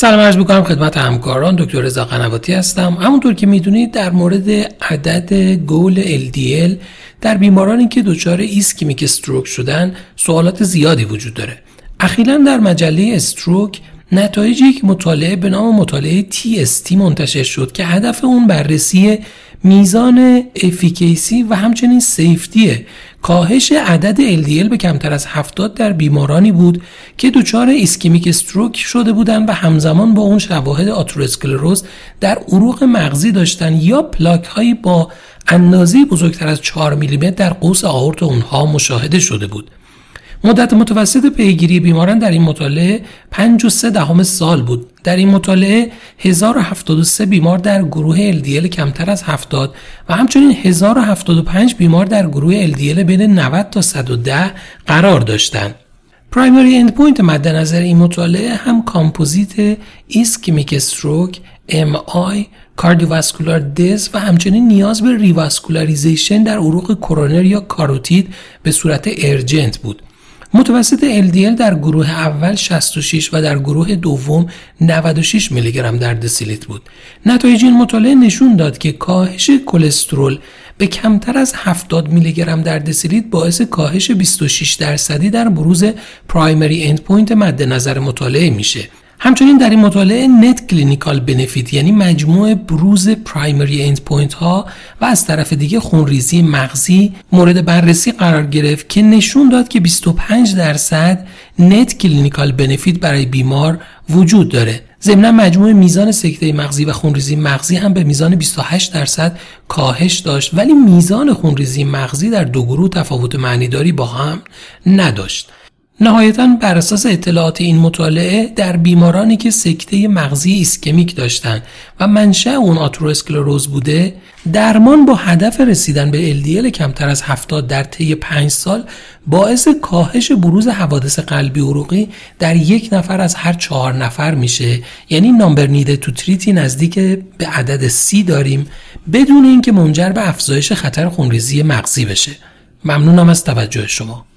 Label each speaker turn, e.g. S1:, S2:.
S1: سلام عرض می‌کنم خدمت همکاران. دکتر رضا قنواتی هستم. همونطور که می‌دونید در مورد عدد goal LDL در بیمارانی که دچار ischemic stroke شدن سوالات زیادی وجود داره. اخیرا در مجله Stroke نتایج یک مطالعه به نام مطالعه TST منتشر شد که هدف اون بررسی میزان efficacy و همچنین safety کاهش عدد LDL به کمتر از 70 در بیمارانی بود که دچار ischemic stroke شده بودند و همزمان با اون شواهد آتروسکلروز در عروق مغزی داشتن یا پلاک هایی با اندازه بزرگتر از 4 میلیمتر در قوس آورت اونها مشاهده شده بود. مدت متوسط پیگیری بیماران در این مطالعه 5 دهم سال بود. در این مطالعه 1073 بیمار در گروه LDL کمتر از 70 و همچنین 1075 بیمار در گروه LDL بین 90 تا 110 قرار داشتند. primary endpoint مد نظر این مطالعه هم composite ischemic stroke، MI، cardiovascular death و همچنین نیاز به revascularization در عروق کرونر یا کاروتید به صورت urgent بود. متوسط LDL در گروه اول 66 و در گروه دوم 96 میلی گرم در دسیلیتر بود. نتایج این مطالعه نشون داد که کاهش کلسترول به کمتر از 70 میلی گرم در دسیلیتر باعث کاهش 26 درصدی در بروز primary endpoint مد نظر مطالعه میشه. همچنین در این مطالعه net clinical benefit یعنی مجموع بروز primary endpoint ها و از طرف دیگه خونریزی مغزی مورد بررسی قرار گرفت که نشون داد که 25 درصد net clinical benefit برای بیمار وجود داره. ضمنا مجموع میزان سکته مغزی و خونریزی مغزی هم به میزان 28 درصد کاهش داشت ولی میزان خونریزی مغزی در دو گروه تفاوت معنیداری با هم نداشت. نهایتا بر اساس اطلاعات این مطالعه در بیمارانی که سکته مغزی ایسکمیک داشتند و منشأ اون آتروسکلروز بوده درمان با هدف رسیدن به LDL کمتر از 70 در طی 5 سال باعث کاهش بروز حوادث قلبی عروقی در یک نفر از هر چهار نفر میشه. یعنی نامبر نیده تو تریتی نزدیک به عدد سی داریم بدون اینکه منجر به افزایش خطر خونریزی مغزی بشه. ممنونم از توجه شما.